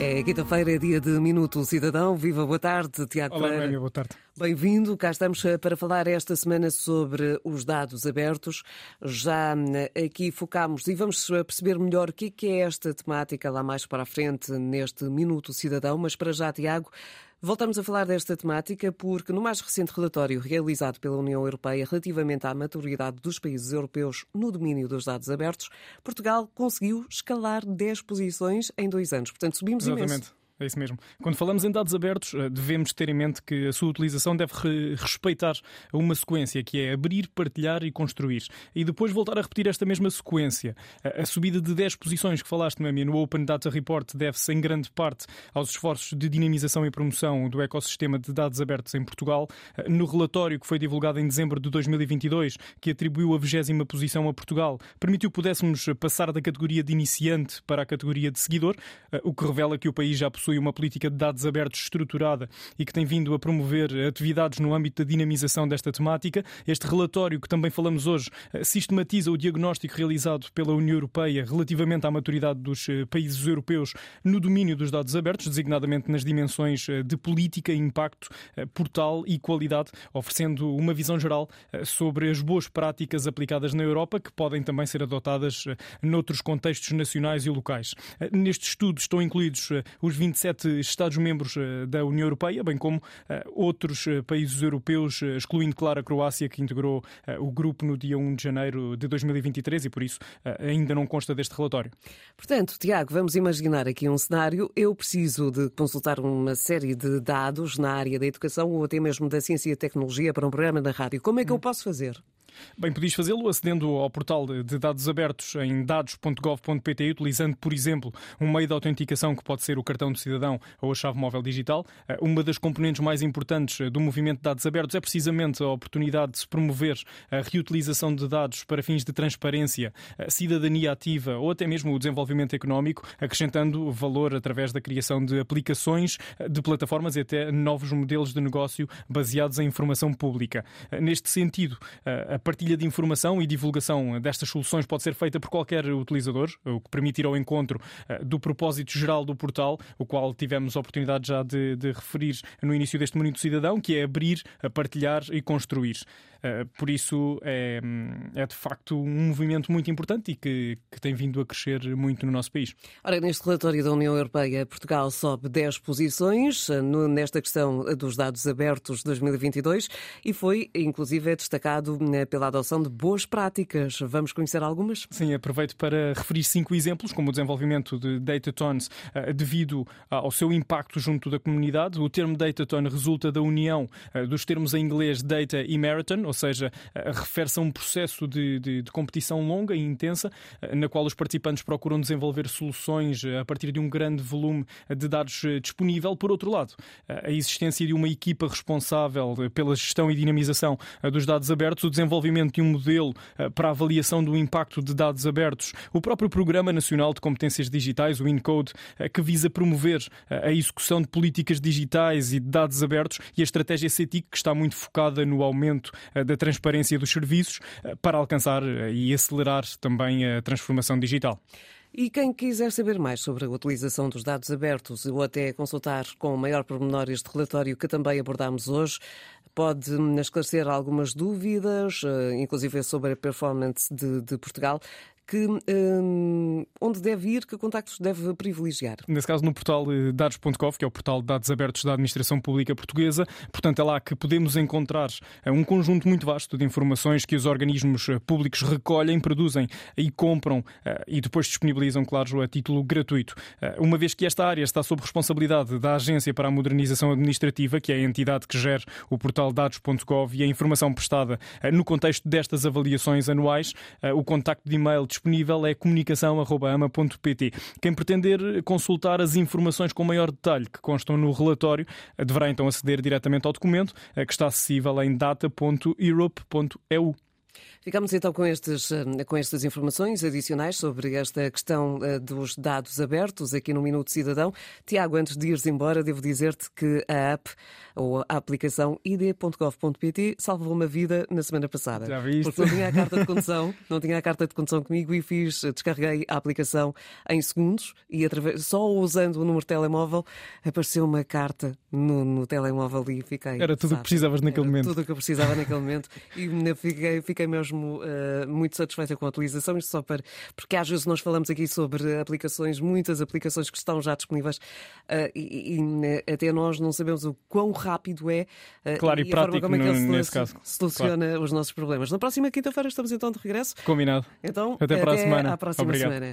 É quinta-feira, é dia de Minuto Cidadão. Viva, boa tarde, Tiago Olá, Pereira. Noémia, boa tarde. Bem-vindo. Cá estamos eh, para falar esta semana sobre os dados abertos. Já eh, aqui focámos e vamos eh, perceber melhor o que é esta temática lá mais para a frente neste Minuto Cidadão. Mas para já, Tiago, Voltamos a falar desta temática porque, no mais recente relatório realizado pela União Europeia relativamente à maturidade dos países europeus no domínio dos dados abertos, Portugal conseguiu escalar 10 posições em dois anos. Portanto, subimos Exatamente. imenso. É isso mesmo. Quando falamos em dados abertos, eh, devemos ter em mente que a sua utilização deve re respeitar uma sequência que é abrir, partilhar e construir. E depois voltar a repetir esta mesma sequência. A, a subida de 10 posições que falaste, Noemi, no Open Data Report deve-se em grande parte aos esforços de dinamização e promoção do ecossistema de dados abertos em Portugal. Eh, no relatório que foi divulgado em dezembro de 2022, que atribuiu a 20 posição a Portugal, permitiu que pudéssemos passar da categoria de iniciante para a categoria de seguidor, eh, o que revela que o país já possui possui uma política de dados abertos estruturada e que tem vindo a promover atividades no âmbito da dinamização desta temática. Este relatório, que também falamos hoje, eh, sistematiza o diagnóstico realizado pela União Europeia relativamente à maturidade dos eh, países europeus no domínio dos dados abertos, designadamente nas dimensões eh, de política, impacto, portal e qualidade, oferecendo uma visão geral sobre as boas práticas aplicadas na Europa que podem também ser adotadas noutros contextos nacionais e locais. Neste estudo estão incluídos os 20 27 Estados-membros eh, da União Europeia, bem como eh, outros eh, países europeus, excluindo, claro, a Croácia, que integrou o grupo no dia 1 de janeiro de 2023 e, por isso, ainda não consta deste relatório. Portanto, Tiago, vamos imaginar aqui um cenário. Eu preciso de consultar uma série de dados na área da educação ou até mesmo da ciência e tecnologia para um programa na rádio. Como é que eu posso fazer? Bem, podias fazê-lo acedendo ao portal de dados abertos em dados.gov.pt, utilizando, por exemplo, um meio de autenticação que pode ser o cartão do cidadão ou a chave móvel digital. Eh, uma das componentes mais importantes eh, do movimento de dados abertos é precisamente a oportunidade de se promover a reutilização de dados para fins de transparência, cidadania ativa ou até mesmo o desenvolvimento económico, acrescentando valor através da criação de aplicações, eh, de plataformas e até novos modelos de negócio baseados em informação pública. Neste sentido, a partilha de informação e divulgação destas soluções pode ser feita por qualquer utilizador, o que permite ir ao encontro eh, do propósito geral do portal, o qual tivemos a oportunidade já de, de referir no início deste Minuto Cidadão, que é abrir, partilhar e construir. Eh, por isso é, é, de facto um movimento muito importante e que, que, tem vindo a crescer muito no nosso país. Ora, neste relatório da União Europeia, Portugal sobe 10 posições eh, nesta questão dos dados abertos de 2022 e foi, inclusive, destacado pela pela adoção de boas práticas. Vamos conhecer algumas? Sim, aproveito para referir cinco exemplos, como o desenvolvimento de Datatones eh, devido ao seu impacto junto da comunidade. O termo Datatone resulta da união eh, dos termos em inglês data e marathon, ou seja, eh, refere-se a um processo de, de, de competição longa e intensa, na qual os participantes procuram desenvolver soluções a partir de um grande volume de dados disponível. Por outro lado, a existência de uma equipa responsável pela gestão e dinamização dos dados abertos, o desenvolvimento de um modelo eh, para avaliação do impacto de dados abertos, o próprio Programa Nacional de Competências Digitais, o INCODE, eh, que visa promover eh, a execução de políticas digitais e de dados abertos, e a estratégia CETIC, que está muito focada no aumento da transparência dos serviços para alcançar e acelerar também a transformação digital. E quem quiser saber mais sobre a utilização dos dados abertos ou até consultar com maior pormenor este relatório que também abordámos hoje, pode esclarecer algumas dúvidas, eh, inclusive sobre a performance de, de Portugal que, um, onde deve ir, que contactos deve privilegiar? Nesse caso, no portal eh, dados.gov, que é o portal de dados abertos da Administração Pública Portuguesa. Portanto, é lá que podemos encontrar eh, um conjunto muito vasto de informações que os organismos eh, públicos recolhem, produzem e compram e depois disponibilizam, claro, a título gratuito. Uma vez que esta área está sob responsabilidade da Agência para a Modernização Administrativa, que é a entidade que gera o portal dados.gov e a informação prestada no contexto destas avaliações anuais, o contacto de e-mail disponível é comunicação.ama.pt. Quem pretender consultar as informações com maior detalhe que constam no relatório deverá então aceder diretamente ao documento, eh, que está acessível em data.europe.eu. Ficamos então com, estes, eh, com estas informações adicionais sobre esta questão eh, dos dados abertos aqui no Minuto Cidadão. Tiago, antes de ires embora, devo dizer-te que a app ou a aplicação id.gov.pt salvou uma vida na semana passada. Já viste? Porque não tinha a carta de condução, não tinha a carta de condução comigo e fiz, descarreguei a aplicação em segundos e através, só usando o número de telemóvel apareceu uma carta no, no telemóvel e fiquei. Era tudo o que precisavas naquele Era momento. Tudo o que eu precisava naquele momento e fiquei, fiquei mesmo uh, muito satisfeita com a utilização. Isto só para. Porque às vezes nós falamos aqui sobre aplicações, muitas aplicações que estão já disponíveis uh, e, e, né, até nós não sabemos o quão rápido é uh, claro, e, e prático como é que ele nesse caso. soluciona claro. os nossos problemas. Na próxima quinta-feira estamos então de regresso. Combinado. Então, até, para a semana. À próxima Obrigado. semana.